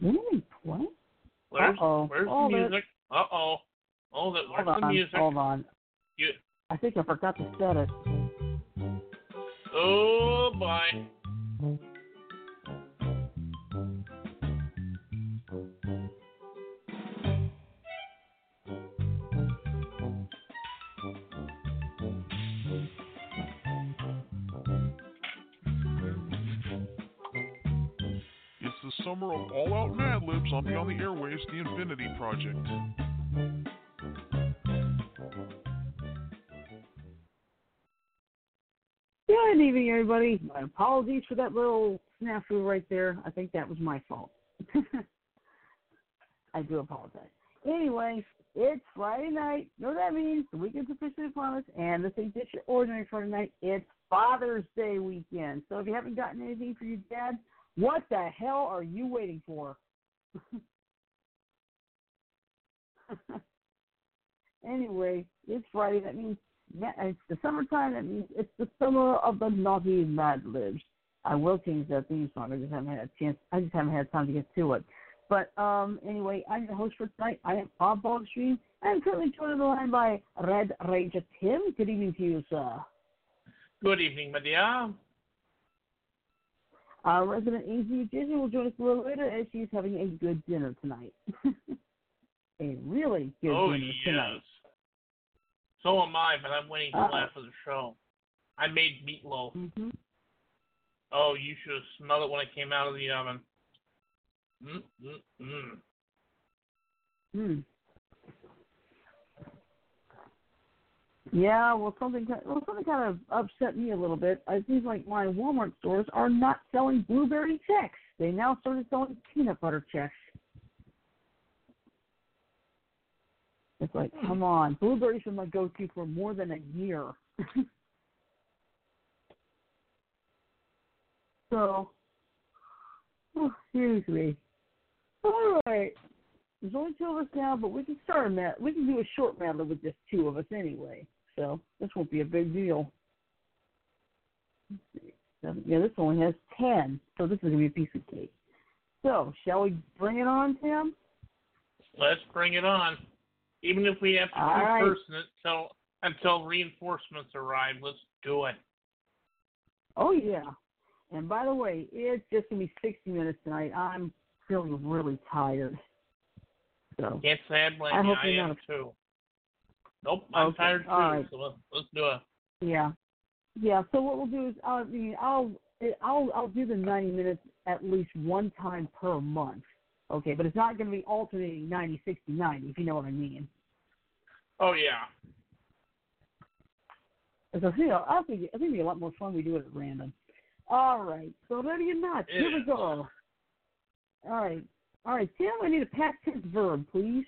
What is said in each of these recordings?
really play? Where's, Uh-oh. where's the music? Uh oh. Where's Hold the on. music? Hold on. You, I think I forgot to set it. oh boy. The all out Mad Libs on Beyond the Airwaves, the Infinity Project. Good evening, everybody. My apologies for that little snafu right there. I think that was my fault. I do apologize. Anyway, it's Friday night. You know what that means? The weekend's officially upon us, and this ain't just your ordinary Friday night. It's Father's Day weekend. So if you haven't gotten anything for your dad, what the hell are you waiting for? anyway, it's Friday. That means it's the summertime. That means it's the summer of the naughty Mad Libs. I will change that theme song. I just haven't had a chance. I just haven't had time to get to it. But um, anyway, I'm the host for tonight. I am Bob Bogstream. I'm currently joined on the line by Red Ranger Tim. Good evening to you, sir. Good evening, my dear. Our resident AZ Jason will join us a little later as she's having a good dinner tonight. a really good oh dinner yes. tonight. So am I, but I'm waiting till Uh-oh. after the show. I made meatloaf. Mm-hmm. Oh, you should have smelled it when it came out of the oven. Mm mm mm. Hmm. Yeah, well, something well, something kind of upset me a little bit. It seems like my Walmart stores are not selling blueberry Chex. They now started selling peanut butter Chex. It's like, hmm. come on, blueberries are my go-to for more than a year. so, oh, excuse me. All right. There's only two of us now, but we can start a mat. We can do a short medley with just two of us anyway, so this won't be a big deal. Yeah, this only has ten, so this is gonna be a piece of cake. So, shall we bring it on, Tim? Let's bring it on. Even if we have to All right. two-person it until until reinforcements arrive, let's do it. Oh yeah. And by the way, it's just gonna be sixty minutes tonight. I'm feeling really tired. So Can't say I blame I you. hope I am not too. Nope, I'm Okay, tired too. all right. So let's, let's do it. Yeah, yeah. So what we'll do is, I mean, I'll I'll I'll do the ninety minutes at least one time per month. Okay, but it's not going to be alternating 90, 60, 90, if you know what I mean. Oh yeah. So you know, I think I think it'd be a lot more fun we do it at random. All right, so ready or not, here we go. All right, all right, Tim, I need a past tense verb, please.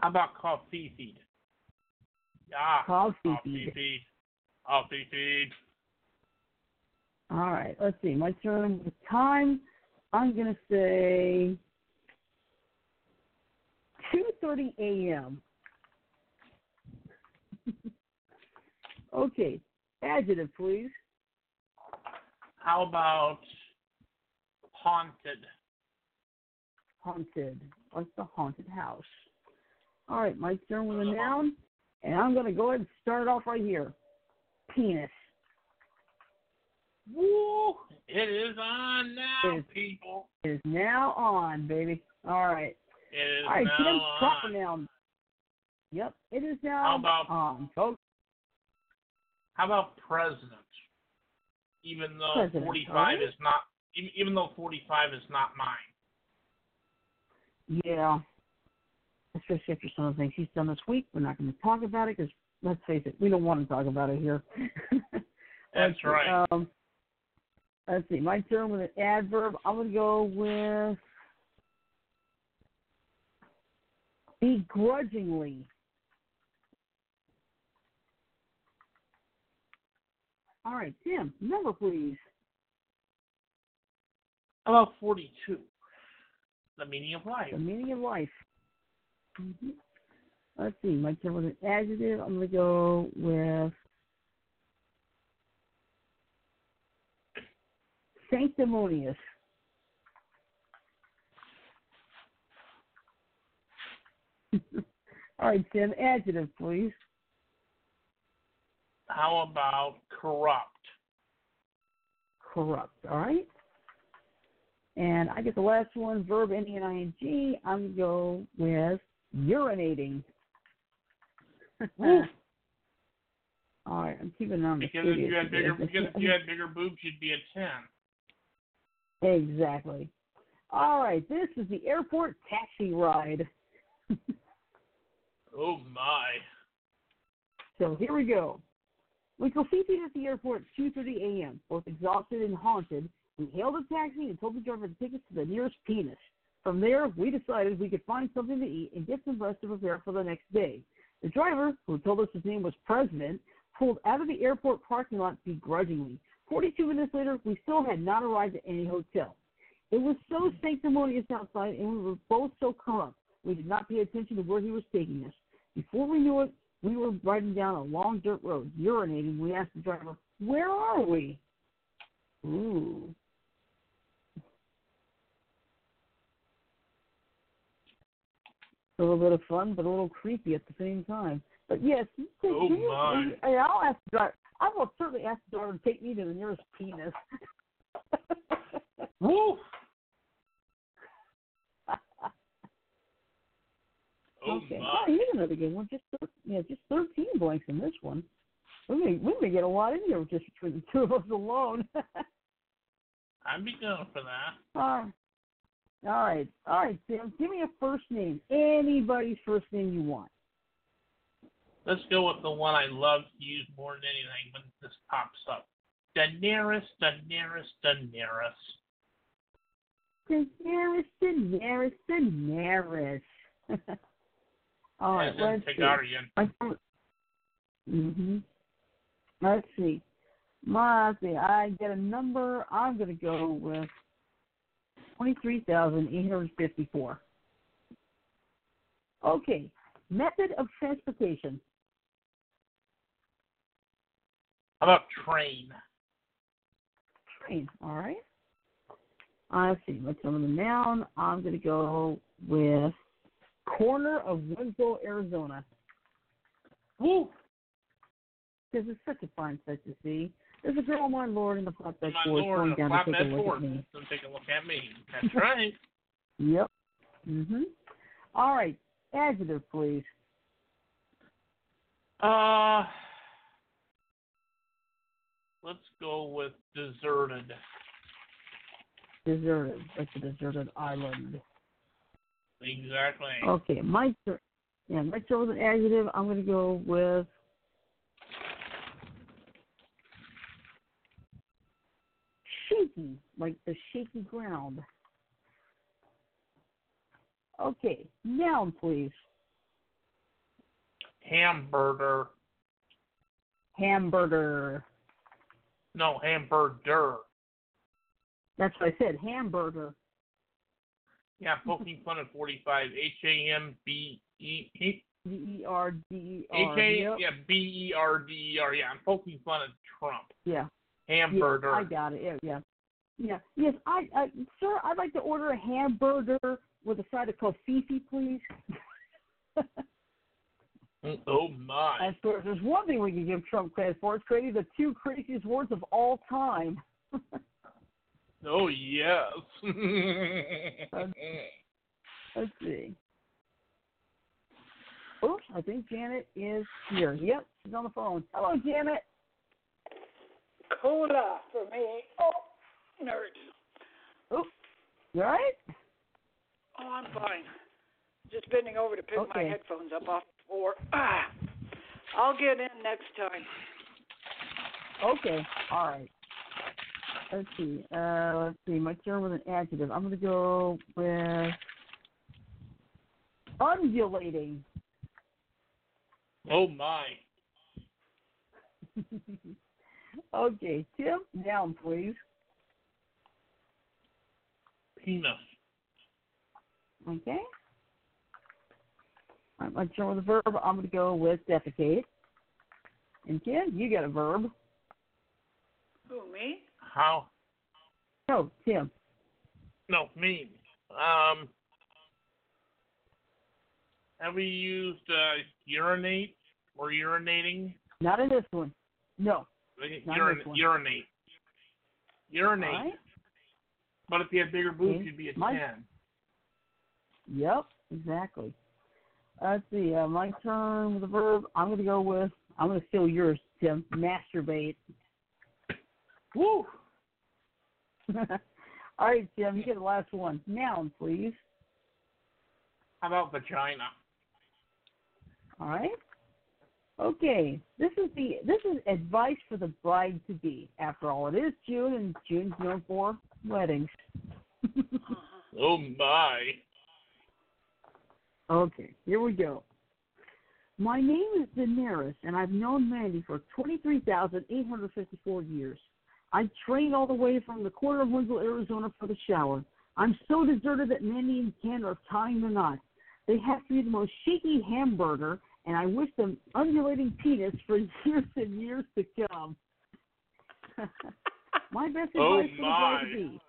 How about coffee feed? Yeah. Coffee Coffee feed. feed. Feed. All right, let's see. My turn with time. I'm gonna say two thirty a.m. okay, adjective, please. How about haunted? Haunted. What's the haunted house? All right, my turn with a noun, and I'm gonna go ahead and start off right here. Penis. Woo! It is on now, It is- people. It is now on, baby. All right. It is All right, now Tim's on. proper noun. Yep, it is now How about- on, folks. How about president? Even though President, 45 alright. is not, even though 45 is not mine. Yeah. Especially after some of the things he's done this week. We're not going to talk about it because, let's face it, we don't want to talk about it here. That's see, right. Um, let's see. My turn with an adverb. I'm going to go with begrudgingly. All right, Tim, number please. About 42? The meaning of life. The meaning of life. Mm-hmm. Let's see, my kid was an adjective. I'm going to go with sanctimonious. All right, Tim, adjective, please. How about corrupt? Corrupt, all right. And I get the last one, verb ending in ing. I'm going to go with urinating. All right, I'm keeping on the Because if you studio had bigger, today. because if you had bigger boobs, you'd be a ten. Exactly. All right, this is the airport taxi ride. Oh my! So here we go. We were seated at the airport at 2.30 a.m., both exhausted and haunted. We hailed a taxi and told the driver to take us to the nearest penis. From there, we decided we could find something to eat and get some rest to prepare for the next day. The driver, who told us his name was President, pulled out of the airport parking lot begrudgingly. 42 minutes later, we still had not arrived at any hotel. It was so sanctimonious outside, and we were both so corrupt, we did not pay attention to where he was taking us. Before we knew it, we were riding down a long dirt road, urinating. We asked the driver, Where are we? Ooh. A little bit of fun, but a little creepy at the same time. But yes, you can, Oh, you, my. I- I'll ask the driver. I will certainly ask the driver to take me to the nearest penis. Woo! Oh okay. my! Oh, here's another good one. Just thir- yeah, just thirteen blanks in this one. We may we may get a lot in here just between the two of us alone. I'd be down for that. right. All right. All right, Sam. Give me a first name. Anybody's first name you want. Let's go with the one I love to use more than anything when this pops up. Daenerys, Daenerys, Daenerys. Daenerys, Daenerys, Daenerys. all right, let's see. Mm-hmm. Let's see. My, let's see. I get a number. I'm going to go with twenty-three thousand eight hundred fifty-four. Okay. Method of transportation. How about train? Train. All right. Uh, let's see. What's some of the noun? I'm going to go with corner of Winslow, Arizona. Woo! Because it's such a fine sight to see. There's a girl, my lord, in the flatbed My Ford lord, going down to take a look at me. Don't take a look at me. That's right. Yep. Mhm. All right. Adjective, please. Uh, let's go with deserted. Deserted. Like a deserted island. Exactly. Okay. My turn. Yeah, my an adjective. I'm going to go with shaky, like the shaky ground. Okay. Noun, please. Hamburger. Hamburger. No, hamburger. That's what I said. Hamburger. Yeah, poking fun at 45. H A M B E H D E R D E H R. A Yep. yeah B E R D E R. Yeah, I'm poking fun at Trump. Yeah. Hamburger. Yeah, I got it. Yeah, yeah. Yeah. Yes, I, I sir, I'd like to order a hamburger with a side of covfefe, please. Mm, oh my. I swear, if there's one thing we can give Trump credit for, it's creating the two craziest words of all time. Oh yes. Let's see. Oops, I think Janet is here. Yep, she's on the phone. Hello, Janet. Cola for me. Oh, nerd. You all right? Oh, I'm fine. Just bending over to pick my headphones up off the floor. Ah, I'll get in next time. Okay. All right. Let's see. Uh, let's see. My turn with an adjective. I'm going to go with undulating. oh my. okay. Tim, down, please. Penis. Okay. All right, my turn with a verb. I'm going to go with defecate. And Tim, you got a verb. Who, me? How? No, Tim. No, me. Um. Have we used uh, urinate or urinating? Not in this one. No. Not Urin- this one. urinate. Urinate. All right. But if you had bigger boobs, Okay. you'd be a My- 10. Yep, exactly. Let's see. Uh, my turn with the verb. I'm going to go with. I'm going to steal yours, Tim. Masturbate. Woo! All right, Tim. You get the last one. Noun, please. How about vagina? All right. Okay. This is the this is advice for the bride to be. After all, it is June, and June's known for weddings. Oh my. Okay, here we go. My name is Daenerys, and I've known Mandy for 23,854 years. I trained all the way from the corner of Winslow, Arizona for the shower. I'm so deserted that Mandy and Ken are tying the knot. They have to be the most shaky hamburger, and I wish them undulating penis for years and years to come. my best Oh, advice for the bride to be.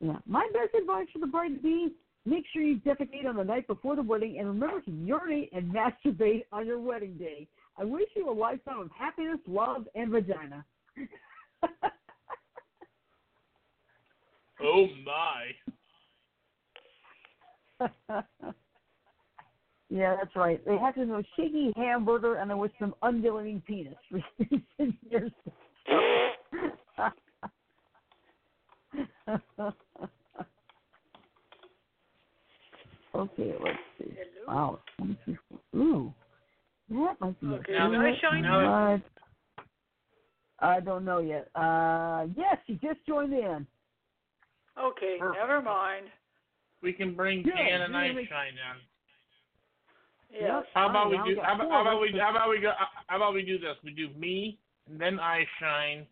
Yeah, my best advice for the bride to be: make sure you defecate on the night before the wedding, and remember to urinate and masturbate on your wedding day. I wish you a lifetime of happiness, love, and vagina. Oh my. Yeah, that's right. They have to know shaky hamburger, and there was some undulating penis for years. okay, let's see. Wow, one, two, four. Ooh, that might be Okay, a now good that- shine now I don't know yet. Uh, yes, she just joined in. Okay, Perfect. never mind. We can bring Good, Dan and I shine in. How about we do? How about, how about we? How about we go? Uh, how about we do this? We do me, and then I shine,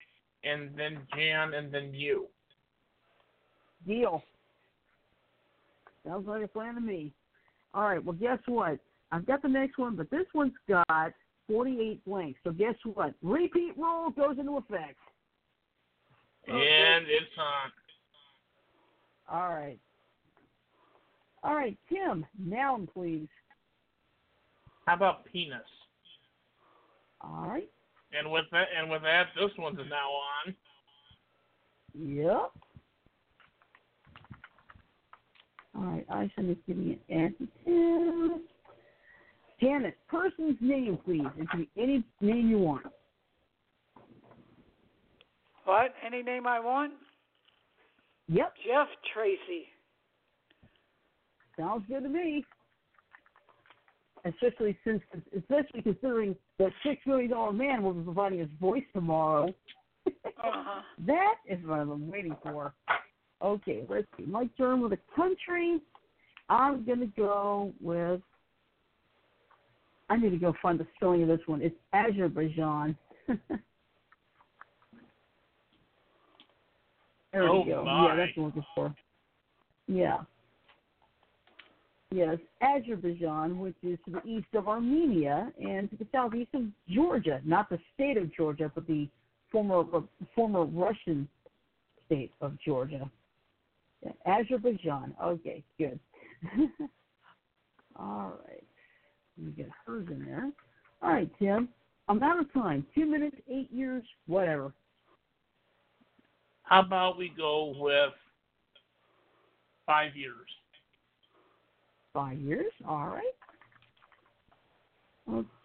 and then Jan, and then you. Deal. Sounds like a plan to me. All right. Well, guess what? I've got the next one, but this one's got 48 blanks. So guess what? Repeat rule goes into effect. And it's on. All right. All right, Tim. Noun, please. How about penis? All right. And with that, and with that, this one's now on. Yep. All right. I should be giving it answer to Janet. Person's name, please. It can be any name you want. What? Any name I want? Yep. Jeff Tracy. Sounds good to me. Especially since, especially considering that six million dollar man will be providing his voice tomorrow. Uh-huh. that is what I'm waiting for. Okay, let's see. My turn with a country. I'm gonna go with. I need to go find the spelling of this one. It's Azerbaijan. there Oh, we go. my. Yeah, that's what I'm looking for. Yeah. Yes, Azerbaijan, which is to the east of Armenia and to the southeast of Georgia, not the state of Georgia, but the former former Russian state of Georgia. Azerbaijan. Okay, good. All right. Let me get hers in there. All right, Tim. I'm out of time. Two minutes, eight years, whatever. How about we go with five years? Five years. All right.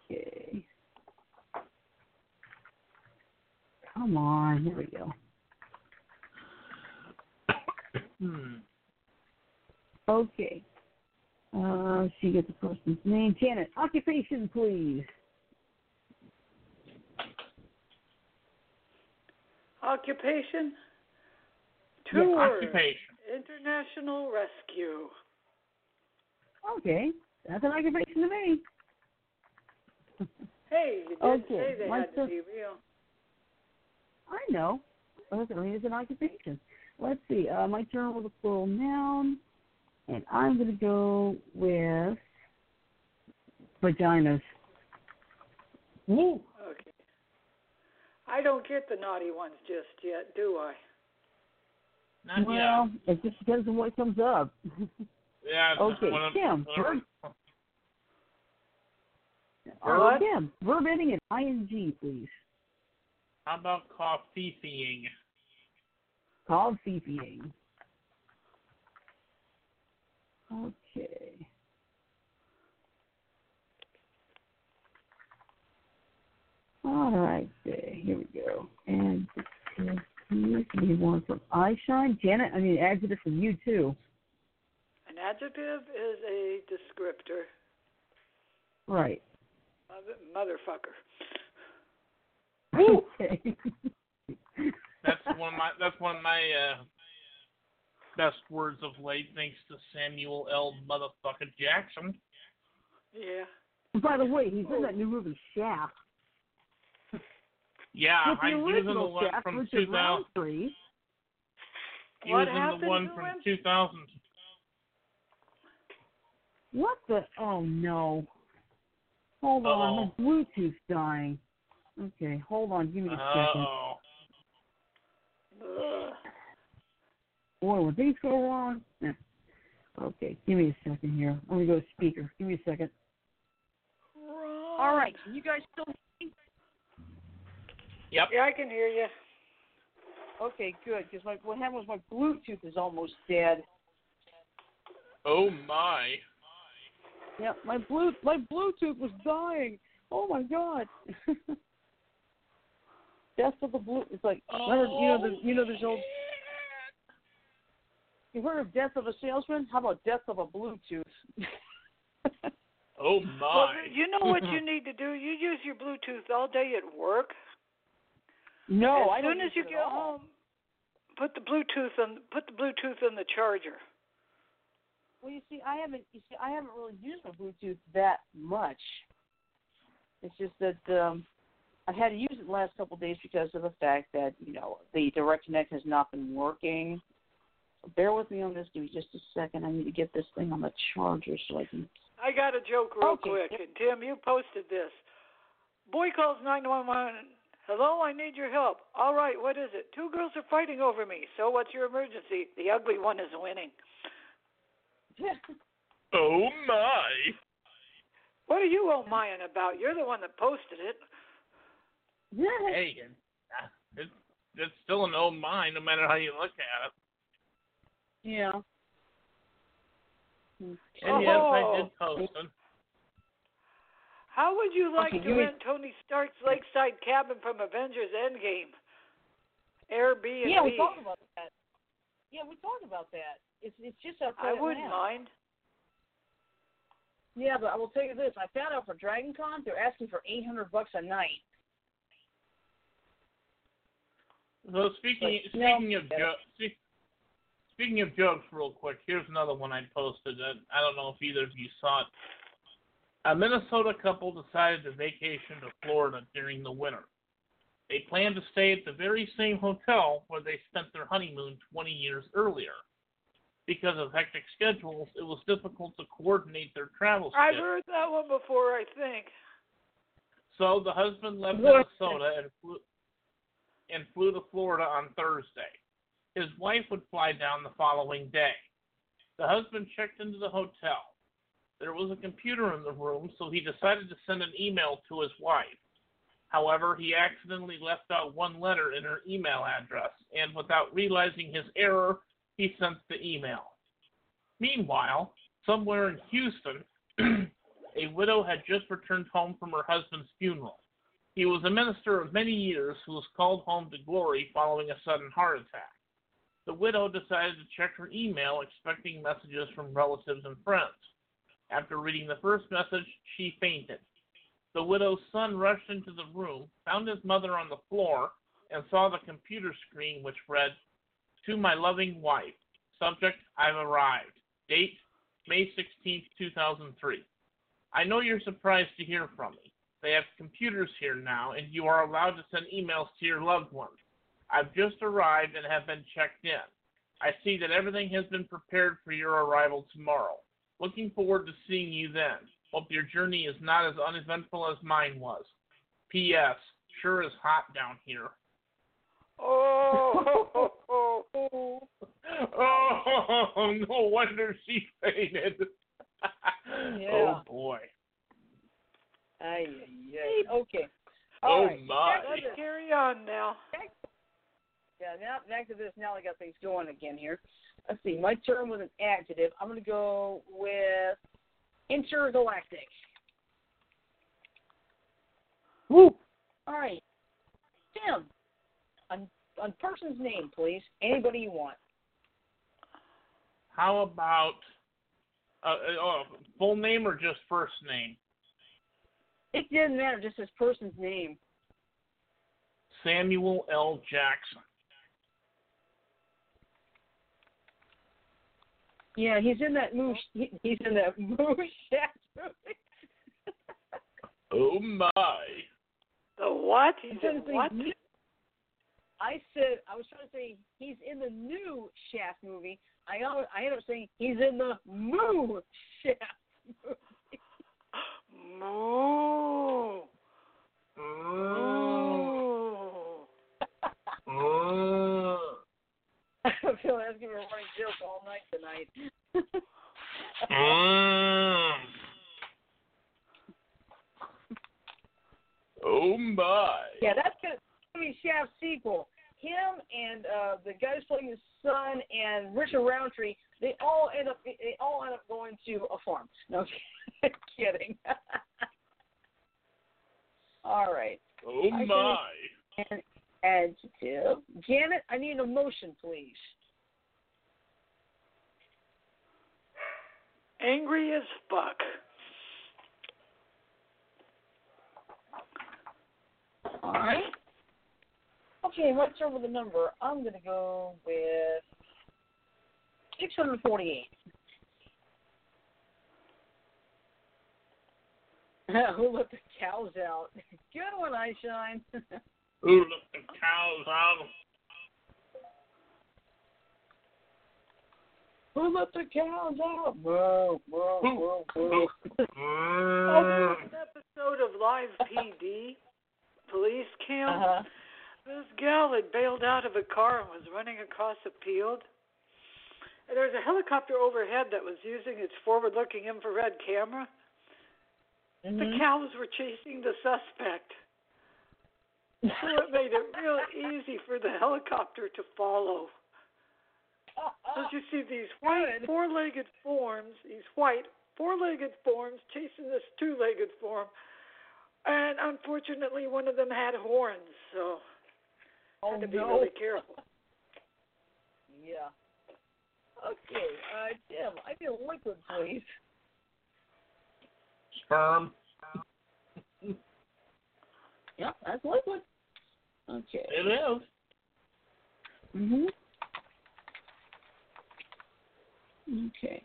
Okay. Come on. Here we go. Hmm. Okay. Uh, she gets the person's name. Janet, occupation, please. Occupation? Two Yeah, words. Occupation. International Rescue. Okay, that's an occupation to me. Hey, you did Okay, say they my had to be real. I know. Listen, I mean, it's an occupation. Let's see. Uh, my turn with a plural noun, and I'm going to go with vaginas. Woo. Okay. I don't get the naughty ones just yet, do I? Not well, it just depends on what comes up. Yeah. okay, Tim, one of- Verb? Yeah, oh, verb ending in ing, please. How about coffeeing? Coffeeing. Okay. All right. Here we go. And this is one from iShine. Janet, I mean, adjective from you too. An adjective is a descriptor. Right. Mother, motherfucker. Okay. That's one of my that's one of my uh, best words of late, thanks to Samuel L. Motherfucker Jackson. Yeah. By the way, he's in that new movie Shaft. Yeah, With the I, he was in the original one Shaft, from Richard 2000. He What was in the one from him? 2000. What the? Oh no. Hold on, Uh-oh. my Bluetooth's dying. Okay, hold on, give me a second. Oh, Ugh. Boy, when things go wrong. eh. Okay, give me a second here. I'm gonna go to speaker. Give me a second. All right, you guys still? yep. Yeah, I can hear you. Okay, good. Because what happened was my Bluetooth is almost dead. Oh my. Yeah, my blue my Bluetooth was dying. Oh my god. Death of the blue. It's like remember you know the you know this old. You heard of death of a salesman? How about death of a Bluetooth? Oh Well, my. you know what you need to do? You use your Bluetooth all day at work. no, as I don't soon as you it get home, put the Bluetooth on. Put the Bluetooth in the charger. Well, you see, I haven't. You see, I haven't really used my Bluetooth that much. It's just that um, I've had to use it the last couple of days because of the fact that you know the direct connect has not been working. So bear with me on this. Give me just a second. I need to get this thing on the charger so I can. I got a joke real Okay. quick, and Tim, you posted this. Boy calls 911. Hello, I need your help. All right, what is it? Two girls are fighting over me. So what's your emergency? The ugly one is winning. Oh my. What are you oh mying about? You're the one that posted it. Yeah. Hey, uh, it's it's still an old mine, no matter how you look at it. yeah. And yes, I Oh. did post it. How would you like Okay, to give me- rent Tony Stark's lakeside cabin from Avengers Endgame? Airbnb. Yeah, we talked about that. Yeah, we talked about that. It's it's just outside I wouldn't Atlanta. mind. Yeah, but I will tell you this: I found out for Dragon Con, they're asking for eight hundred bucks a night. So speaking But, no. speaking of jokes, speaking of jokes, real quick, here's another one I posted. That I don't know if either of you saw it. A Minnesota couple decided to vacation to Florida during the winter. They planned to stay at the very same hotel where they spent their honeymoon 20 years earlier. Because of hectic schedules, it was difficult to coordinate their travel I've schedule. heard that one before, I think. So the husband left What? Minnesota and flew, and flew to Florida on Thursday. His wife would fly down the following day. The husband checked into the hotel. There was a computer in the room, so he decided to send an email to his wife. However, he accidentally left out one letter in her email address, and without realizing his error, he sent the email. Meanwhile, somewhere in Houston, a widow had just returned home from her husband's funeral. He was a minister of many years who was called home to glory following a sudden heart attack. The widow decided to check her email, expecting messages from relatives and friends. After reading the first message, she fainted. The widow's son rushed into the room, found his mother on the floor, and saw the computer screen which read, To my loving wife. Subject, I've arrived. Date, May 16, 2003. I know you're surprised to hear from me. They have computers here now, and you are allowed to send emails to your loved ones. I've just arrived and have been checked in. I see that everything has been prepared for your arrival tomorrow. Looking forward to seeing you then. Hope your journey is not as uneventful as mine was. P.S. Sure is hot down here. Oh, Oh, oh, oh, no wonder she fainted. Oh, yeah. Oh boy. I Aye, aye. Okay. Oh, All right. my. Back to Let's carry on now. Yeah, now back to this. Now I got things going again here. Let's see. My term was an adjective. I'm going to go with intergalactic. Woo. All right. Tim, on, on person's name, please. Anybody you want. How about uh, uh, oh, full name or just first name? It doesn't matter. Just his person's name. Samuel L. Jackson. Yeah, he's in that moose. He's in that moose shack movie. Oh my. The what? He's in to think what? new- I said I was trying to say he's in the new Shaft movie. I al- I ended up saying he's in the Moo Shaft movie. Moo. Mm. Moo. Mm. I feel that's gonna be a running joke all night tonight. Mm. Oh my. yeah, that's gonna be Shaft sequel. Him and uh the guys playing his son and Richard Roundtree, they all end up they all end up going to a farm. No kidding. all right. Oh I my. Adjective. Janet, I need a motion, please. Angry as fuck. All right. Okay, let's start with the number. I'm going to go with 648. Who let the cows out? Good one, Eyeshine. Who let the cows out? Who let the cows out? Moo, moo, moo, moo. Oh, there was an episode of Live PD, police cam. Uh-huh. This gal had bailed out of a car and was running across a field. And there was a helicopter overhead that was using its forward looking infrared camera. The Mhm. cows were chasing the suspect. So it made it real easy for the helicopter to follow. So you see these white four legged forms, these white four legged forms chasing this two legged form. And unfortunately one of them had horns, so oh, had to be no. really careful. Yeah. Okay, uh, Tim, I need a liquid, please. Sperm. Yeah, that's liquid. Okay. It is. Mhm. Okay.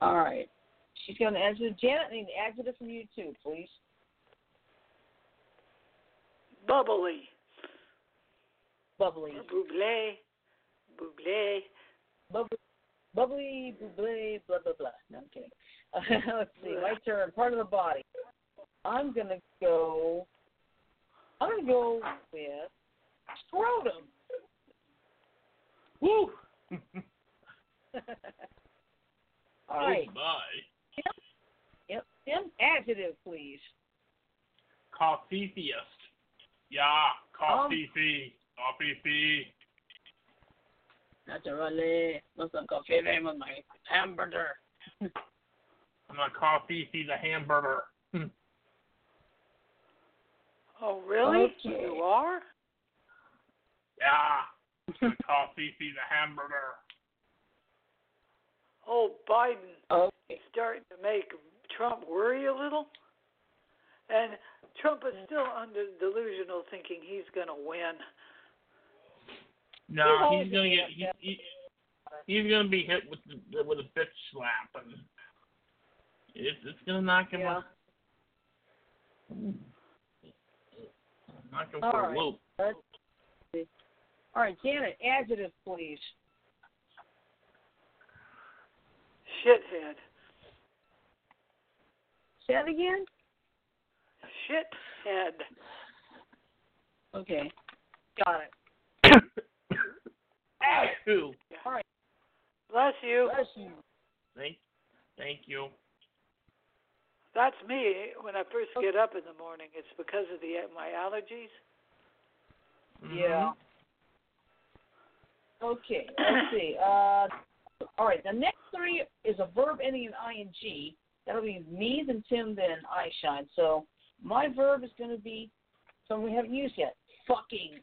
All right. She's got an adjective. Janet, I need an adjective from you too, please. Bubbly. Bubbly. Or buble. Buble. Bubbly. Bubbly, bubbly, blah, blah, blah. No, I'm kidding. let's see. My turn. Part of the body. I'm going to go. I'm going to go with scrotum. Woo. All oh right. my. Yep. Yep. Tim, adjective, please. Coffeefiest. Yeah, coffee fee. Coffee fee. Naturally. What's up, coffee name with my hamburger? I'm a coffee fee the hamburger. Oh, really? Okay. You are? Yeah. I'm a coffee fee the hamburger. Oh, Biden Okay. is starting to make Trump worry a little. And Trump is still under delusional thinking he's going to win. No, He's he's gonna get. He, he, he's gonna be hit with the, with a bitch slap, and it's it's gonna knock him Yeah. off. Knock him All for right. a loop. Let's see. All right, Janet, adjective, please. Shithead. Say that again? Shithead. Okay. Got it. Two. Bless you. Bless you. Thank, thank you. That's me. When I first get up in the morning, it's because of the my allergies. Mhm. Yeah. Okay, let's see. Uh, all right, the next three is a verb ending in ing. That'll be me, then Tim, then I shine. So my verb is going to be something we haven't used yet. Fucking.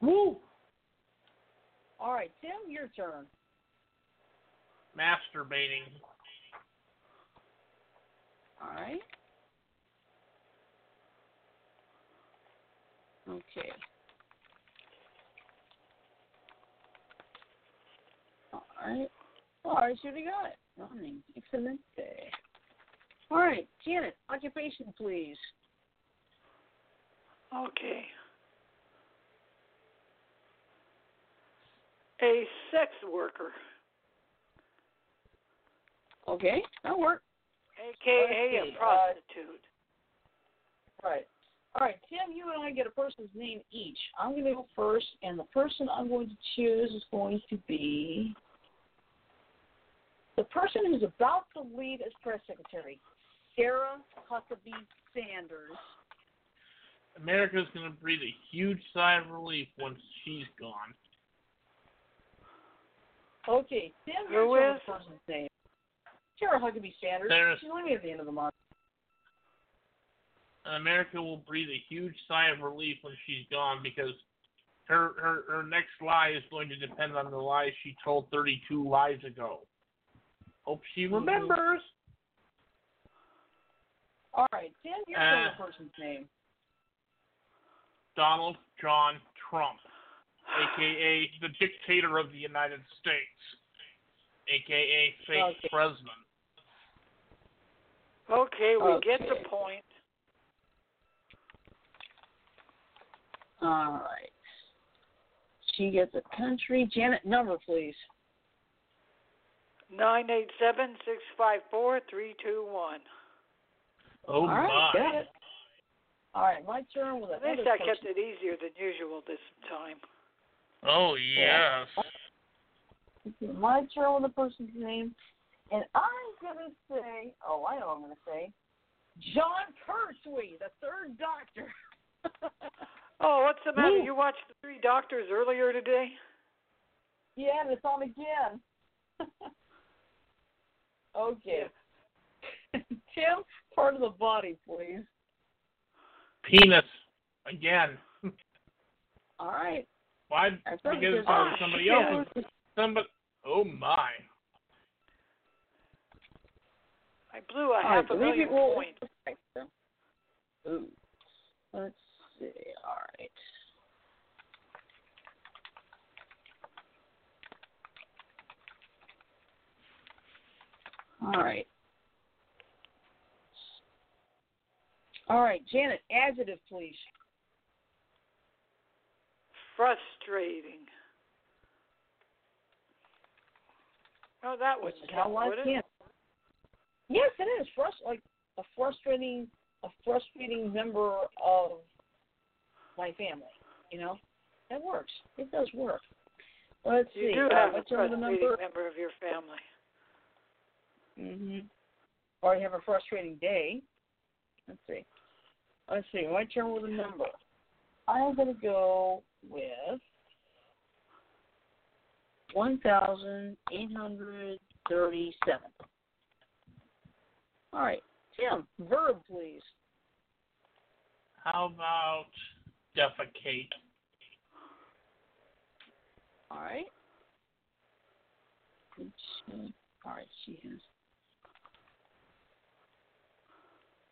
Woo! All right, Tim, your turn. Masturbating. All right. Okay. All right. All right, so we got it. Running. Excellent day. All right, Janet, occupation, please. Okay. A sex worker, Okay, that'll work. Aka Let's see, a uh, prostitute. Right. All right, Tim, you and I get a person's name each. I'm going to go first, and the person I'm going to choose is going to be the person who's about to leave as press secretary, Sarah Huckabee Sanders. America's gonna breathe a huge sigh of relief once she's gone. Okay, Tim, Who you're the person's name. Sarah Huckabee Sanders. She's leaving at the end of the month. America will breathe a huge sigh of relief when she's gone because her her her next lie is going to depend on the lies she told 32 lies ago. Hope she remembers. All right, Dan, you're Uh, the person's name. Donald John Trump, aka the dictator of the United States, aka fake Okay. president. Okay, we get the point. All right. She gets a country. Janet, number, please. Nine eight seven six five four three two one. Oh All right, my! got it. All right, my turn with At another least I person. kept it easier than usual this time. Oh yes. Okay, My turn with a person's name, and I'm gonna say, oh, I know what I'm gonna say, Jon Pertwee, the third Doctor. Oh, what's the matter? Ooh. You watched the Three Doctors earlier today? yeah, and it's on again. okay. Tim, part of the body, please. Penis again. All right. Why? Because it somebody else. Somebody. Oh my! I blew a half right, a million roll. points. Ooh. Let's see. All right. All right. All right, Janet, adjective, please. Frustrating. Oh, that Which wouldn't is how I would it? Yes, it is. Frust- like a frustrating, a frustrating member of my family. You know, that works. It does work. Let's You see. do uh, have a what's the number? frustrating member of your family. hmm Or you have a frustrating day. Let's see. Let's see. My turn with a number. I'm going to go with 1,837. All right. Tim, verb, please. How about defecate? All right. Good shit. All right, she has.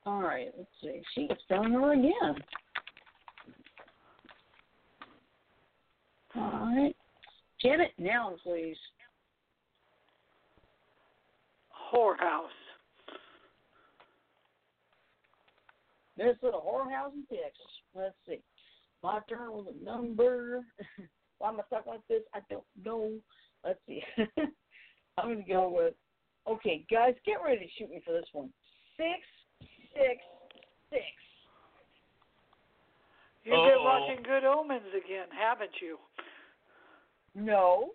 All right, let's see. She gets down her again. All right. Janet, noun, please. Whorehouse. There's a whorehouse in Texas. Let's see. My turn with a number. Why am I talking like this? I don't know. Let's see. I'm going to go with. Okay, guys, get ready to shoot me for this one. Six, six, six. You've been Uh-oh. watching Good Omens again, haven't you? No.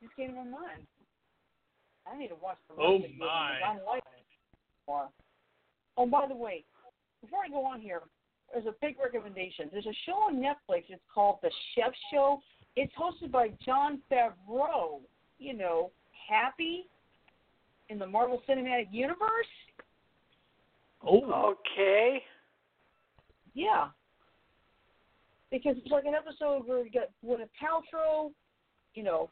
It just came to my mind. I need to watch the Oh, rest of it. my. I'm like, Oh, by the way, before I go on here, there's a big recommendation. There's a show on Netflix. It's called The Chef Show. It's hosted by Jon Favreau. You know, Happy in the Marvel Cinematic Universe. Oh, Okay. Yeah. Because it's like an episode where you got Gwyneth Paltrow, you know,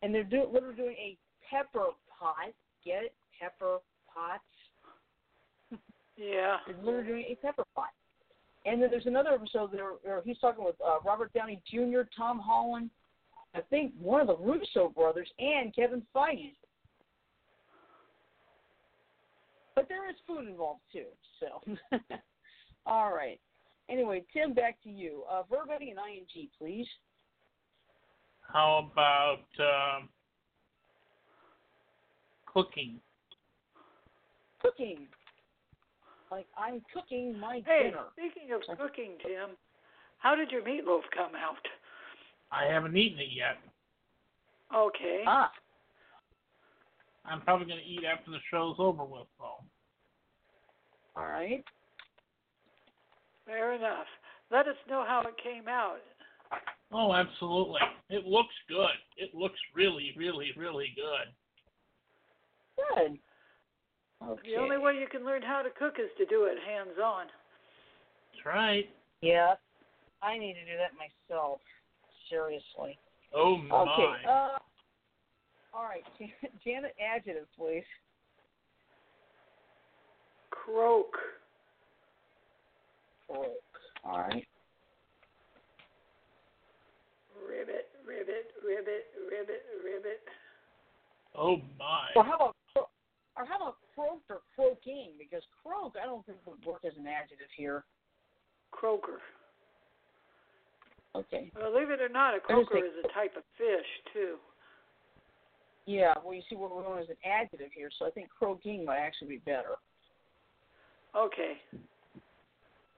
and they're do, literally doing a pepper pot. Get it? Pepper pots. Yeah. They're literally doing a pepper pot. And then there's another episode there where he's talking with uh, Robert Downey Jr., Tom Holland, I think one of the Russo brothers, and Kevin Feige. But there is food involved too. So, all right. Anyway, Tim, back to you. Uh, verb ending and ing, please. how about um, cooking? Cooking. Like I'm cooking my Hey, dinner. speaking of cooking, Tim, how did your meatloaf come out? I haven't eaten it yet. Okay. Ah, I'm probably going to eat after the show's over with, though. all right. Fair enough. Let us know how it came out. Oh, absolutely. It looks good. It looks really, really, really good. Good. Okay. The only way you can learn how to cook is to do it hands on. That's right. Yeah, I need to do that myself. Seriously. Oh my. Okay. Uh, all right, Janet, adjective, please. Croak. Croak. All right. Ribbit, ribbit, ribbit, ribbit, ribbit. oh my. Or how about or how about croaked or croaking? Because croak, I don't think would work as an adjective here. Croaker. Okay. Believe it or not, a croaker is a type of fish, too. Yeah. Well, you see, what we're going as an adjective here, so I think croaking might actually be better. Okay.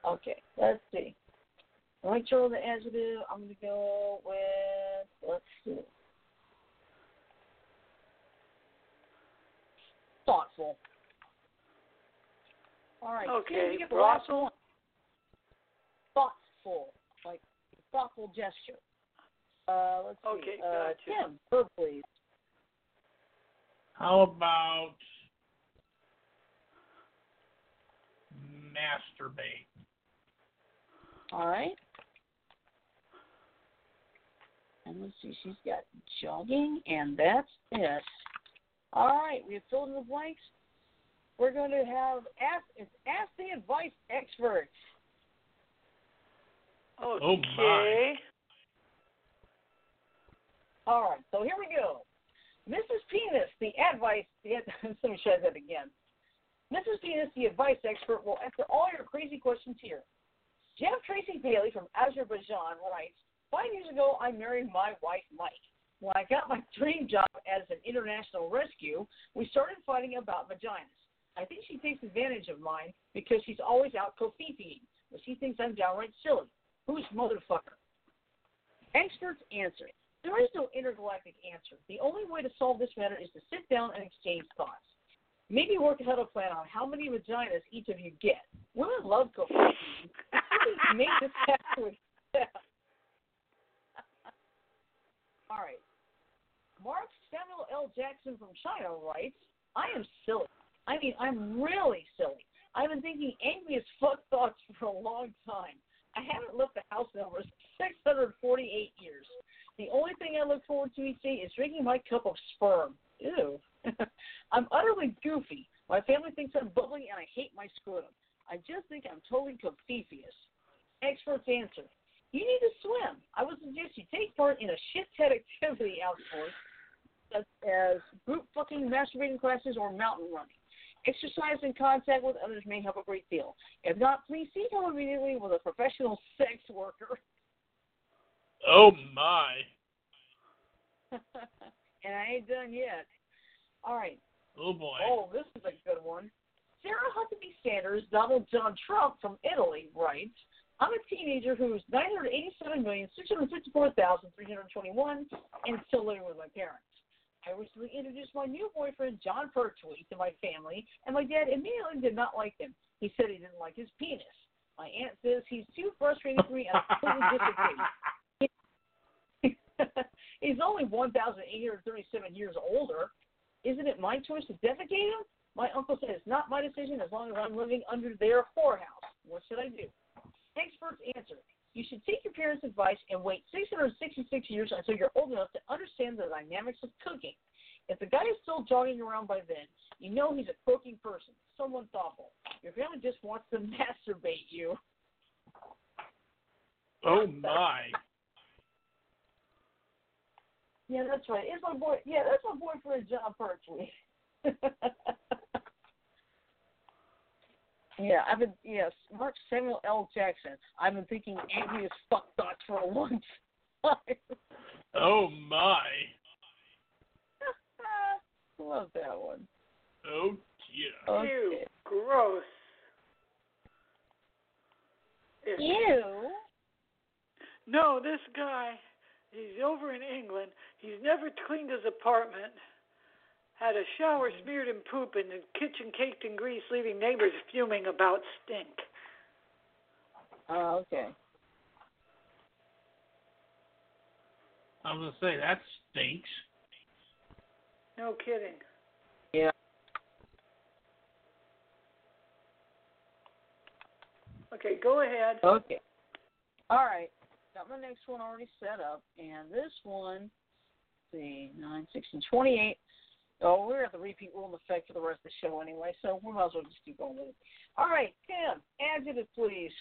Okay. Let's see. Throw the adjective. I'm gonna go with. Let's see. Thoughtful. All right. Tim, Okay, you get the last brothel. Thoughtful, like thoughtful gesture. Uh, let's see. Okay, uh, gotcha. Tim, verb, please. How about masturbate? All right. And let's see, she's got jogging, and that's it. All right, we have filled in the blanks. We're going to have ask ask the advice experts. Okay. Oh, my. All right, so here we go. Mrs. Penis, the advice. The, let me try that again. Mrs. Penis, the advice expert, will answer all your crazy questions here. Jeff Tracy Bailey from Azerbaijan writes, Five years ago, I married my wife, Mike. When I got my dream job as an international rescue, we started fighting about vaginas. I think she takes advantage of mine because she's always out covfefeing, but she thinks I'm downright silly. Who's motherfucker? Experts answer. There is no intergalactic answer. The only way to solve this matter is to sit down and exchange thoughts. Maybe work out a plan on how many vaginas each of you get. Women love covfefeing. Make this happen All right. Mark Samuel L. Jackson from China writes, I am silly. I mean, I'm really silly. I've been thinking angry as fuck thoughts for a long time. I haven't left the house in over 648 years. The only thing I look forward to each day is drinking my cup of sperm. Ew. I'm utterly goofy. My family thinks I'm bubbly and I hate my scrotum. I just think I'm totally confucius. Experts answer. You need to swim. I would suggest you take part in a shit head activity outdoors, such as group fucking, masturbating classes, or mountain running. Exercise and contact with others may help a great deal. If not, please seek help immediately with a professional sex worker. Oh my. and I ain't done yet. All right. Oh boy. Oh, this is a good one. Sarah Huckabee Sanders, Donald John Trump from Italy writes, I'm a teenager who's 987,654,321 and still living with my parents. I recently introduced my new boyfriend, Jon Pertwee, to my family, and my dad immediately did not like him. He said he didn't like his penis. My aunt says he's too frustrating for me, and I completely disagree. he's only 1,837 years older. Isn't it my choice to defecate him? My uncle said it's not my decision as long as I'm living under their whorehouse. What should I do? Experts answer. You should take your parents' advice and wait 666 years until you're old enough to understand the dynamics of cooking. If the guy is still jogging around by then, you know he's a cooking person, someone thoughtful. Your family just wants to masturbate you. Oh my. Yeah, that's right. It's my boy. Yeah, that's my boyfriend, Jon Pertwee. yeah, I've been. Yes, Mark Samuel L. Jackson. I've been thinking angry as fuck thoughts for a long time. Oh my. Love that one. Oh dear. Okay. Ew, gross. Ick. Ew. No, this guy, he's over in England. He's never cleaned his apartment. Had a shower smeared in poop and the kitchen caked in grease, leaving neighbors fuming about stink. Oh, okay. I was gonna say that stinks. No kidding. Yeah. Okay, go ahead. Okay. All right. Got my next one already set up, and this one, let's see, nine, six, and twenty-eight. Oh, we're at the repeat rule in effect for the rest of the show anyway, so we might as well just keep going with it. All right, Tim, adjective, please.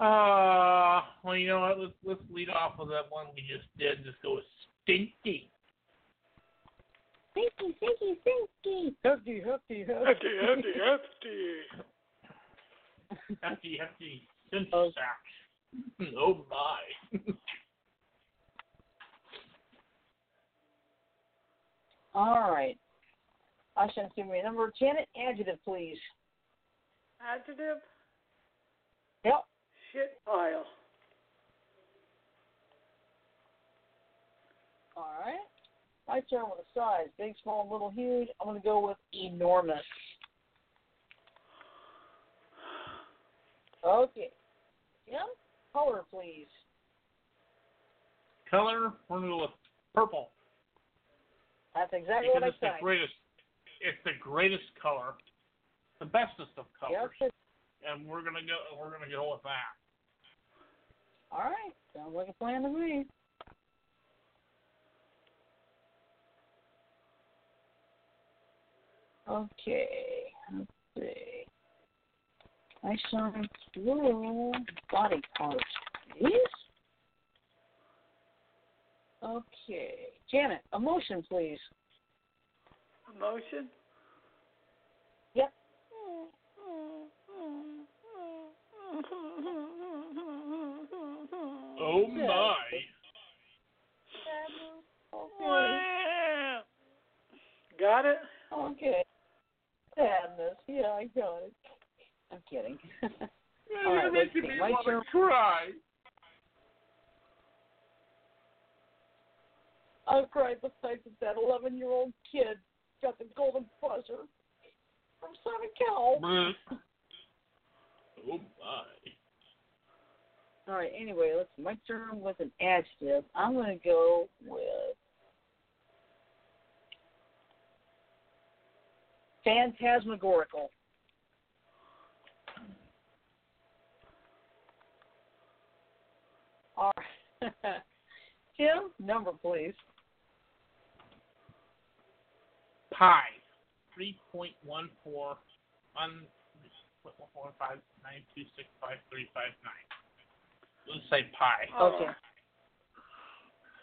Uh, well, you know what? Let's let's lead off with that one we just did. Just go with stinky. Stinky, stinky, stinky. Hefty, hefty, Hefty, hefty, hefty. Hefty, hefty cinch Oh. sack. Oh my. All right. I shall give me a number. Janet, adjective, please. Adjective, Yep. shit pile. All right. My turn with a size. Big, small, little, huge. I'm going to go with enormous. Okay. Tim, color, please. Color, we're gonna go with purple That's exactly because what I it's the greatest. It's the greatest color, the bestest of colors, Yep. and we're gonna go. We're gonna go with that. All right. Sounds like a plan to me. Okay. Let's see. I saw blue body parts. Okay. Janet, emotion, please. Emotion. Yep. Oh my. Okay. Got it? Okay. Sadness. Yeah, I got it. I'm kidding. All right, You're let's making me want to cry. I've cried the fact that that 11 year old kid got the golden buzzer from Simon Cowell. Oh my. All right, anyway, let's my turn with an adjective. I'm going to go with phantasmagorical. All right. Tim, number please. Pi. Three point one four one one four five nine two six five three five nine. Let's say pi. Okay.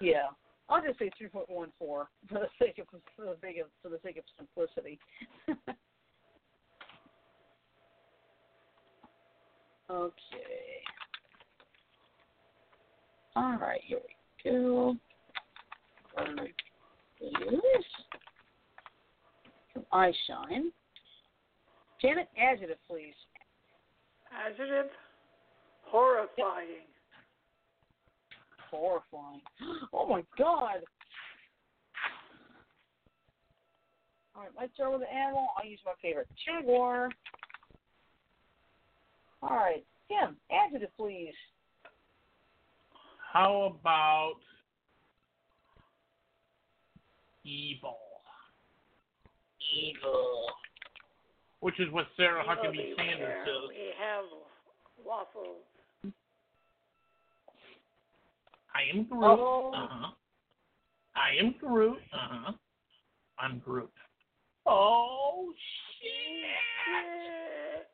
Yeah, I'll just say three point one four for the sake of for the sake of for the sake of simplicity. okay. All right, here we go. All right. From Eye Shine. Janet, adjective, please. Adjective. Horrifying. Horrifying. Oh my God. All right, let's turn with an animal. I'll use my favorite jaguar. All right, Tim, adjective, please. How about evil? Evil. Which is what Sarah Evil Huckabee Sanders beware. says. We have waffle. I am Groot. Oh. Uh huh. I am Groot. Uh huh. I'm Groot. Oh shit!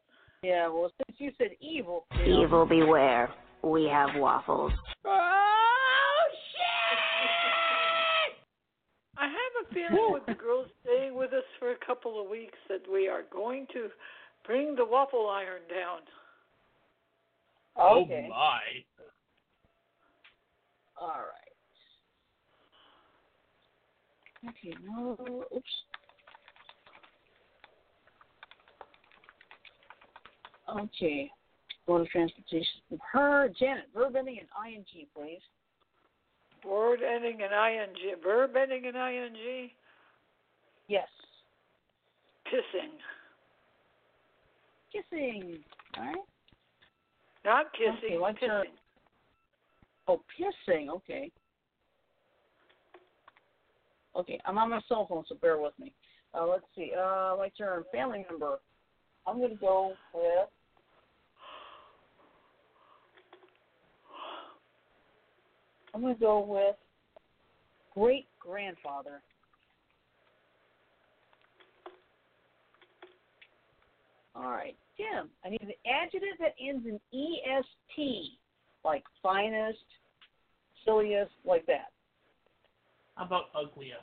Yeah, well, since you said evil, Evil beware. We have waffles. Oh I have feeling with the girls staying with us for a couple of weeks that we are going to bring the waffle iron down. Oh, okay. Oh my! All right. Okay, no, oops. Okay, go to transportation. Her, Janet, verb ending in ing, please. Word ending in ing. Verb ending in ing. Yes. Pissing. Kissing. All right. Not kissing. Okay, what's pissing. your- Oh, pissing. Okay. Okay, I'm on my cell phone, so bear with me. Uh, let's see. Uh, my turn. Family member. I'm going to go with. I'm going to go with great grandfather. All right, Tim. I need an adjective that ends in est, like finest, silliest, like that. How about ugliest?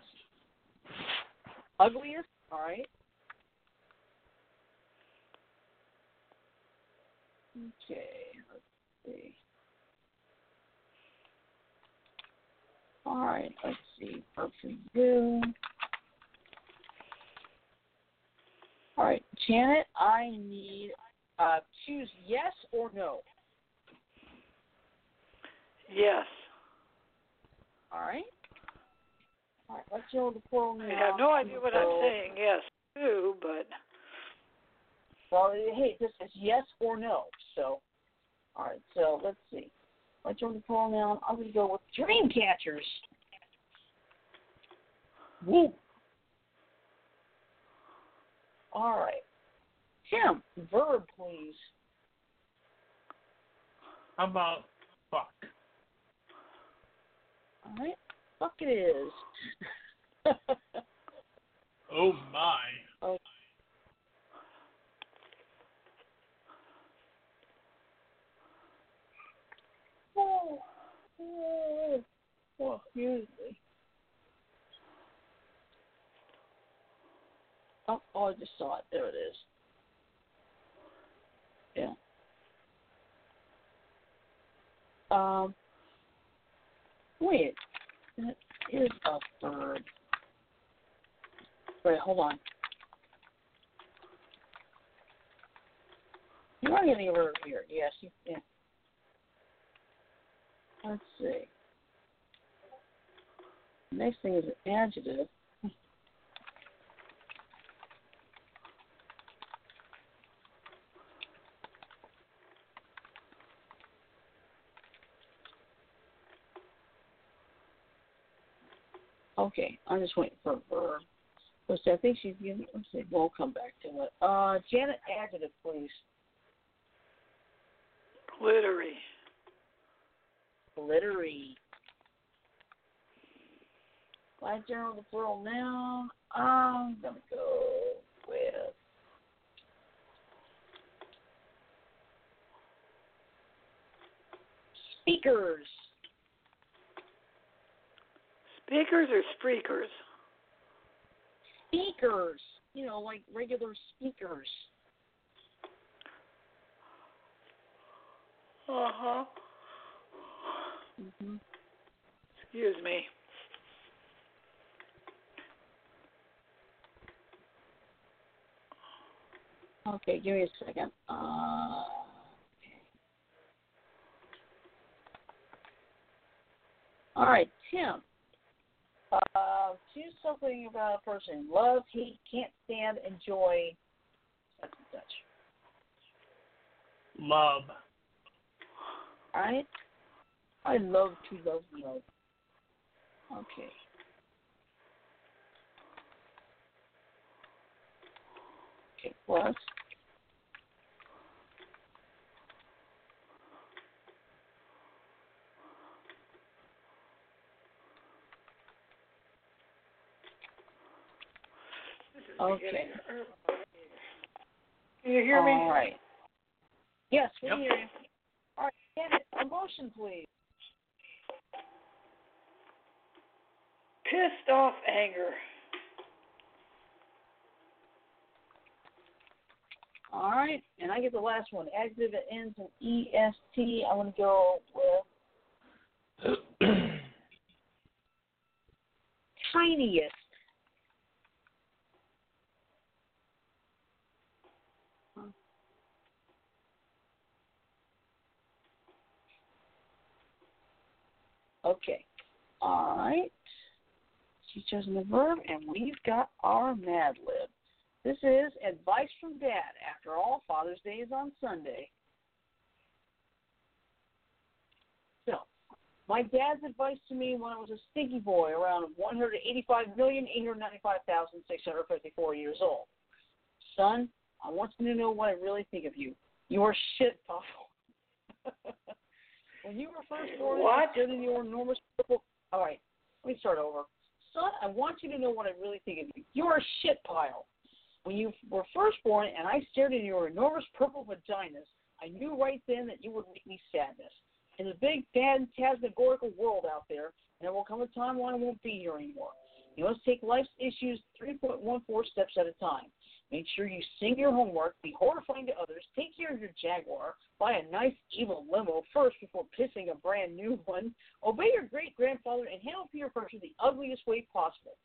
Ugliest. All right. Okay. Let's see. All right. Let's see. For you. All right, Janet. I need uh, choose yes or no. Yes. All right. All right. Let's go to the portal I have no idea what I'm saying yes to, but Well, hey, this is yes or no. So, all right. So let's see. Let's go to the portal now. I'm going to go with dream catchers. Woo! All right. Tim, verb, please. How about fuck? All right. Fuck it is. Oh my! oh, excuse me. Oh, oh, I just saw it. There it is. Yeah. Um. Wait, that is a bird. Wait, hold on. You are getting a verb here. Yes, you, yeah. Let's see. Next thing is an adjective. Okay, I'm just waiting for verb. Let's see, I think she's giving. Let's see, we'll come back to it. Uh, Janet, adjective, please. glittery. Glittery. Light journal the plural noun. I'm gonna go with speakers. Speakers or speakers? Speakers. You know, like regular speakers. Uh huh. Hmm Excuse me. Okay, give me a second. Uh, okay. All right, Tim. Uh, have choose something about a person. Love, hate, can't stand, enjoy, such and such. Love. Alright? I love to love love. Okay. Okay, plus. Okay. Can you hear me? All right. Yes, we Yep. hear you. All right, Janet, emotion, please. Pissed off anger. All right, and I get the last one. Adjective that ends in E S T. I want to go with tiniest. Okay. All right. She's chosen the verb, and we've got our Mad Lib. This is advice from Dad. After all, Father's Day is on Sunday. So, my dad's advice to me when I was a stinky boy, around 185,895,654 years old. Son, I want you to know what I really think of you. You are shit, Puffle. when you were first born, What? you stood in your enormous purple. All right, let me start over. Son, I want you to know what I really think of you. You're a shit pile. When you were first born and I stared into your enormous purple vaginas, I knew right then that you would make me sadness. In the big phantasmagorical world out there, there will come a time when I won't be here anymore. You must take life's issues 3.14 steps at a time. Make sure you sing your homework, be horrifying to others, take care of your Jaguar, buy a nice evil limo first before pissing a brand new one, obey your great grandfather, and handle peer pressure the ugliest way possible.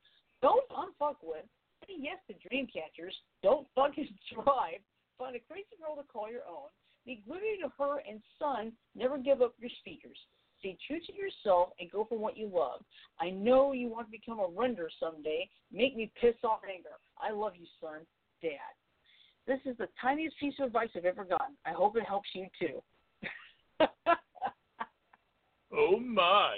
Don't unfuck with, say yes to dream catchers, don't fucking drive, find a crazy girl to call your own, be glued to her and son, never give up your speakers. Stay true to yourself and go for what you love. I know you want to become a render someday. Make me piss off anger. I love you, son. Dad. This is the tiniest piece of advice I've ever gotten. I hope it helps you too. oh my.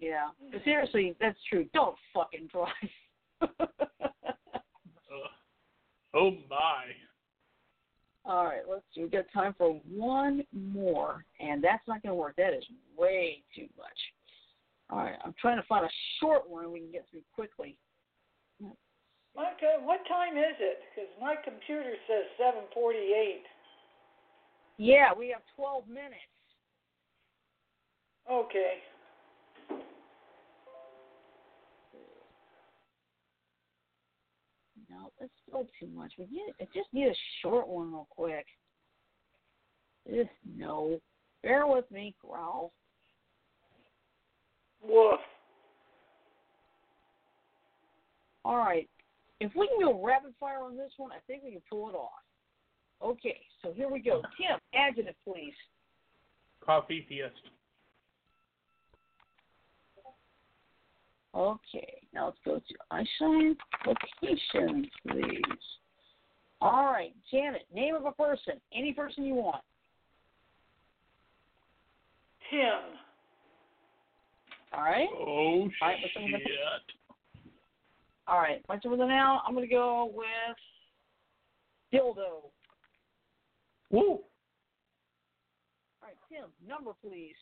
yeah. But seriously, that's true. Don't fucking drive. Uh, oh my. All right, let's see. We've got time for one more, and that's not going to work. That is way too much. All right, I'm trying to find a short one we can get through quickly. God, what time is it? Because my computer says 7:48. Yeah, we have 12 minutes. Okay. No, that's still too much. We need, I just need a short one real quick. Ugh, no. Bear with me, growl. Woof. All right. If we can go rapid fire on this one, I think we can pull it off. Okay, so here we go. Tim, adjective, please. Coffee theist. Okay, now let's go to Einstein location, please. All right, Janet, name of a person, any person you want. Tim. All right. Oh right, what's the shit. All right, my turn now. I'm gonna go with dildo. Woo. All right, Tim, number please.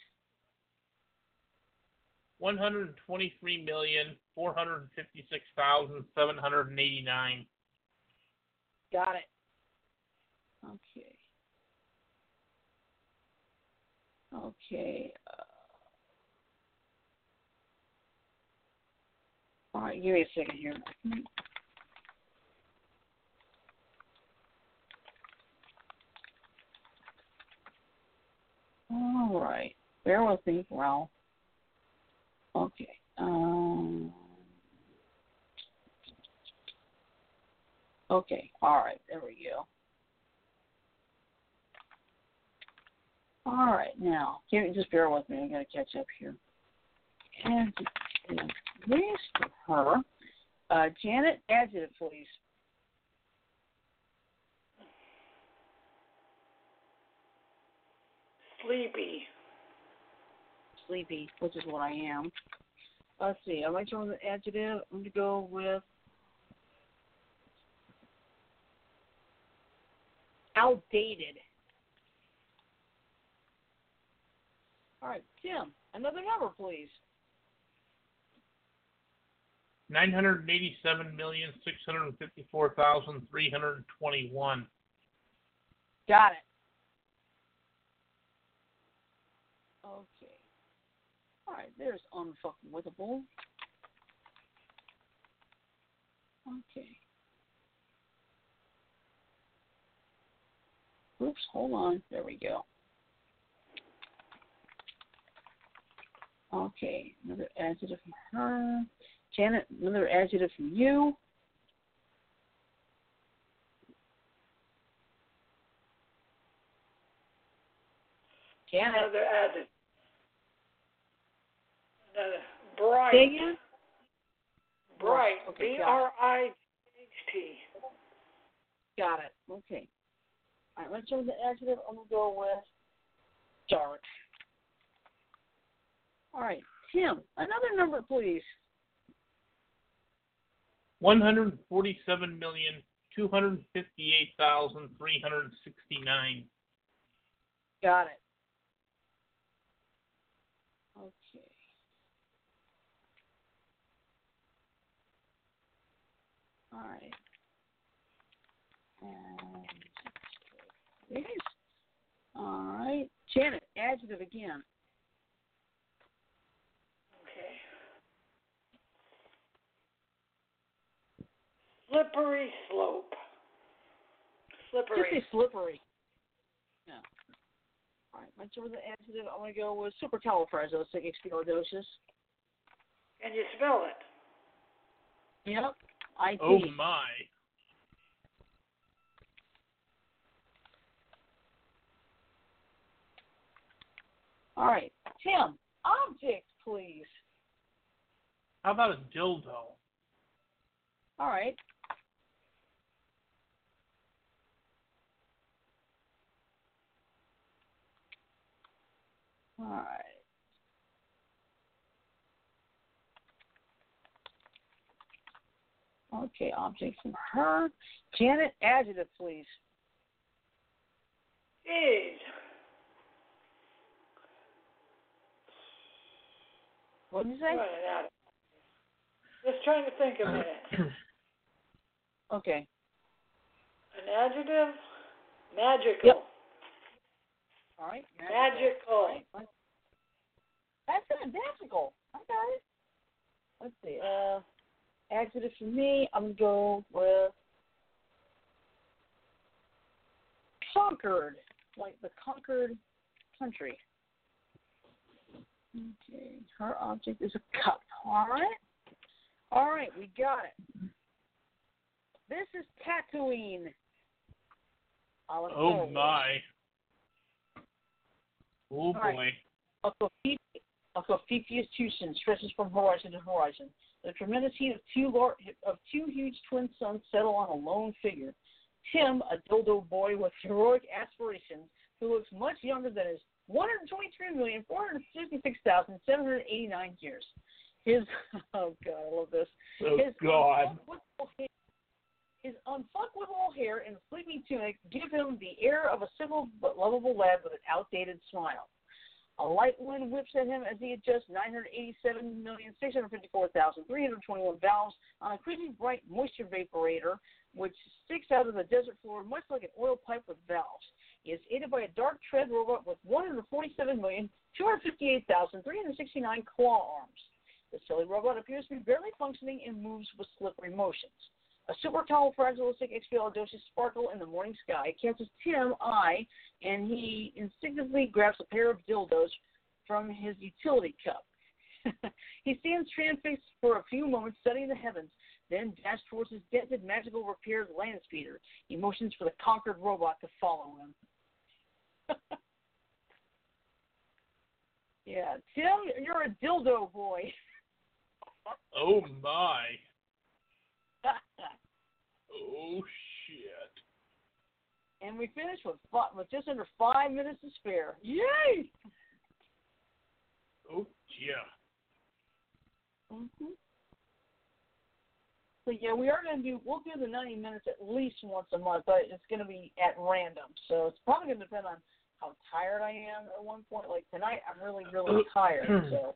One hundred twenty-three million four hundred fifty-six thousand seven hundred eighty-nine. Got it. Okay. Okay. Uh, all right, give me a second here. All right. Bear with me, Ralph. Okay. Um, okay. All right. There we go. All right, now, you just bear with me? I got to catch up here. And for her. Uh, Janet, adjective, please. Sleepy. Sleepy, which is what I am. Let's see. I like to the adjective. I'm going to go with outdated. All right, Tim, another number, please. Nine hundred eighty-seven million six hundred fifty-four thousand three hundred twenty-one. Got it. Okay. All right, there's unfucking withable. Okay. Oops, hold on. There we go. Okay, another adjective from her. Janet, another adjective from you. Janet. Another adjective. Another bright. Say? Bright. Oh, okay, B. R I G H T. Got it. Okay. All right, let's go with the adjective. I'm going to go with dark. All right, Tim, another number, please. 147,258,369. Got it. Okay. All right. And all right. Janet, adjective again. Slippery slope. Slippery. Just say slippery. Yeah. All right. Let's over the adjective. I'm going to go with supercalifragilisticexpialidocious. Can you spell it? Yep. IT. Oh my. All right. Tim, object, please. How about a dildo? All right. All right. Okay, object from her. Janet, adjective, please. Is. What did you say? Running out of- Just trying to think a uh, minute. Okay. An adjective? Magical. Yep. All right. Magical. All right. That's it. Magical. I got it. Let's see. Uh, adjective for me, I'm gonna go with conquered, like the conquered country. Okay. Her object is a cup. All right. All right. We got it. This is Tatooine. Oh my. Oh right. boy. A Cophidius- a Cophidius Tucson stretches from horizon to horizon. The tremendous heat of two lar- of two huge twin suns settle on a lone figure. Tim, a dildo boy with heroic aspirations, who looks much younger than his 123,456,789 years. His oh god, I love this. Oh His God. His unfuckable hair and sleeping tunic give him the air of a simple but lovable lad with an outdated smile. A light wind whips at him as he adjusts 987,654,321 valves on a creepy bright moisture vaporator, which sticks out of the desert floor much like an oil pipe with valves. He is aided by a dark tread robot with 147,258,369 claw arms. The silly robot appears to be barely functioning and moves with slippery motions. A supercalifragilisticexpialidocious sparkle in the morning sky catches Tim eye, and he instinctively grabs a pair of dildos from his utility cup. he stands transfixed for a few moments, studying the heavens, then dashes towards his dented magical repaired land speeder. He motions for the conquered robot to follow him. Yeah, Tim, you're a dildo boy. Oh my. Oh shit. and we finished with fi- with just under five minutes to spare. Yay! Oh yeah. hmm So yeah, we are going to do. We'll do the ninety minutes at least once a month, but it's going to be at random. So it's probably going to depend on how tired I am at one point. Like tonight, I'm really really tired. So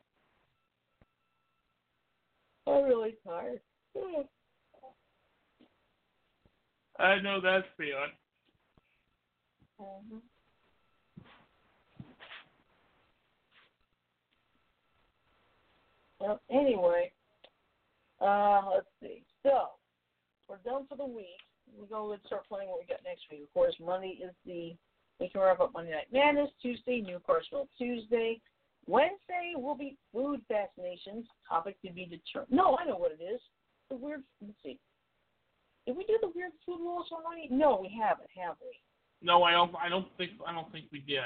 I'm really tired. I know that feeling. Mhm. Well, anyway, uh, let's see. So, we're done for the week. We go and start planning what we got next week. Of course, Monday is the we can wrap up Monday Night Madness. Tuesday, New Carsville Tuesday. Wednesday will be food fascinations. Topic to be determined. No, I know what it is. The weird. Let's see. Did we do the weird food laws already? No, we haven't, have we? No, I don't. I don't think. I don't think we did.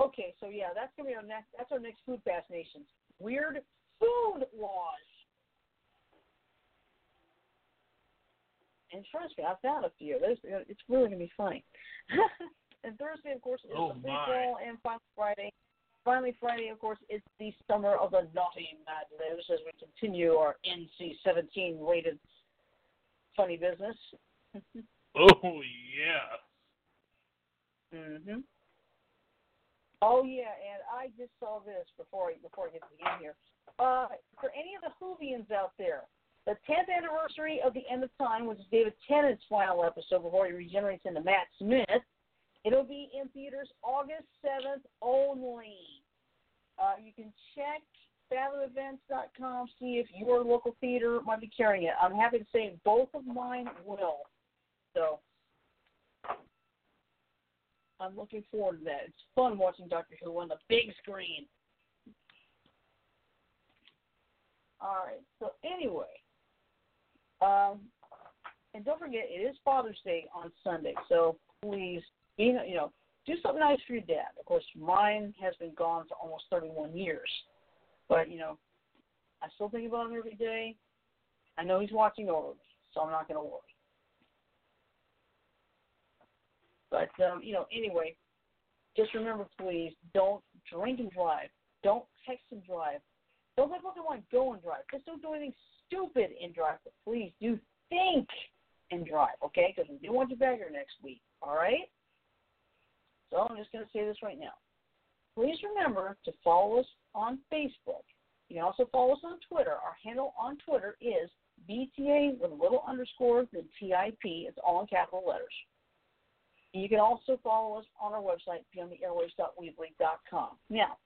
Okay, so yeah, that's gonna be our next. That's our next food fascinations. Weird food laws. And trust me, I found a few. There's, it's really gonna be funny. and Thursday, of course, is Oh, the fall, and finally Friday. Finally, Friday, of course, is the summer of the naughty Mad Libs as we continue our NC-17 rated funny business. Oh yeah. Mhm. Oh yeah, and I just saw this before before I get to the end here. Uh, for any of the Whovians out there, the 10th anniversary of the End of Time, which is David Tennant's final episode before he regenerates into Matt Smith, it'll be in theaters August 7th only. Uh, you can check fathomevents.com, see if your local theater might be carrying it. I'm happy to say both of mine will. So I'm looking forward to that. It's fun watching Doctor Who on the big screen. All right. So anyway, um, and don't forget it is Father's Day on Sunday. So please, be, you know, do something nice for your dad. Of course, mine has been gone for almost 31 years, but you know, I still think about him every day. I know he's watching over me, so I'm not going to worry. But um, you know, anyway, just remember, please, don't drink and drive. Don't text and drive. Don't let Pokemon go and drive. Just don't do anything stupid and drive. But please do think and drive, okay? Because we do want you back here next week. All right. So I'm just going to say this right now. Please remember to follow us on Facebook. You can also follow us on Twitter. Our handle on Twitter is BTA with a little underscore, then TIP. It's all in capital letters. You can also follow us on our website, beyondtheairwaves.weebly.com. Now,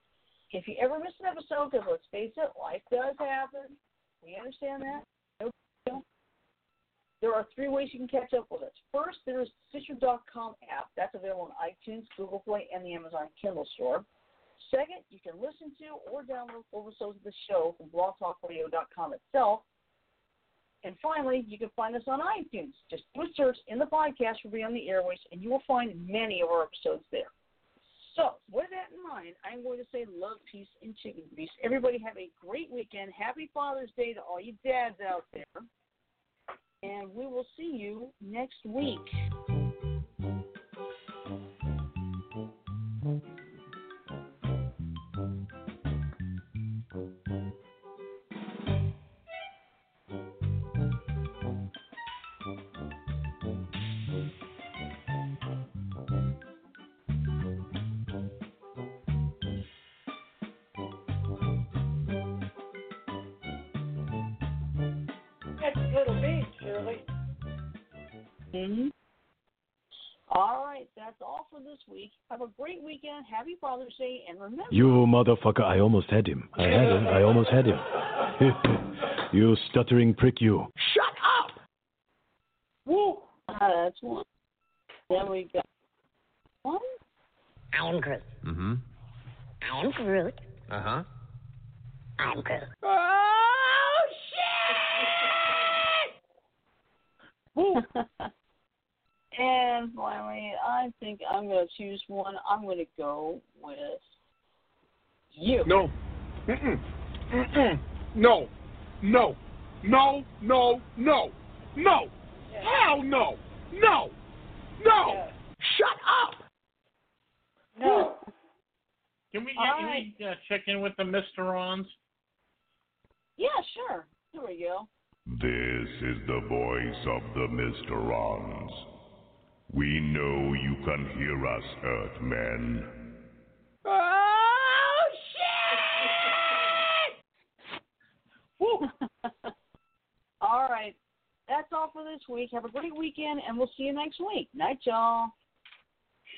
if you ever miss an episode, because let's face it, life does happen. We understand that. No. There are three ways you can catch up with us. First, there's the Stitcher.com app. That's available on iTunes, Google Play, and the Amazon Kindle store. Second, you can listen to or download full episodes of the show from blogtalkradio.com itself. And finally, you can find us on iTunes. Just do a search in the podcast for Beyond the Airwaves, and you will find many of our episodes there. So, with that in mind, I'm going to say love, peace, and chicken grease. Everybody have a great weekend. Happy Father's Day to all you dads out there. And we will see you next week. That's all for this week. Have a great weekend. Happy Father's Day, and remember. You motherfucker, I almost had him. I had him. I almost had him. you stuttering prick, you. Shut up! Woo! Ah, that's one. Then we got one. I'm Groot. Mm-hmm. I'm Groot. Uh-huh. I'm Groot. Oh shit! Woo! And finally, I think I'm gonna choose one. I'm gonna go with You. No. Mm-mm. Mm-mm. No. No. No. No. No. No. Hell no. No. No. Yeah. Shut up. No. Can we, All can right. we uh, check in with the Mysterons? Yeah, sure. Here we go. This is the voice of the Mysterons. We know you can hear us, Earthmen. Oh shit! all right. That's all for this week. Have a great weekend, and we'll see you next week. Night, y'all.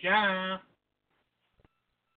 Yeah.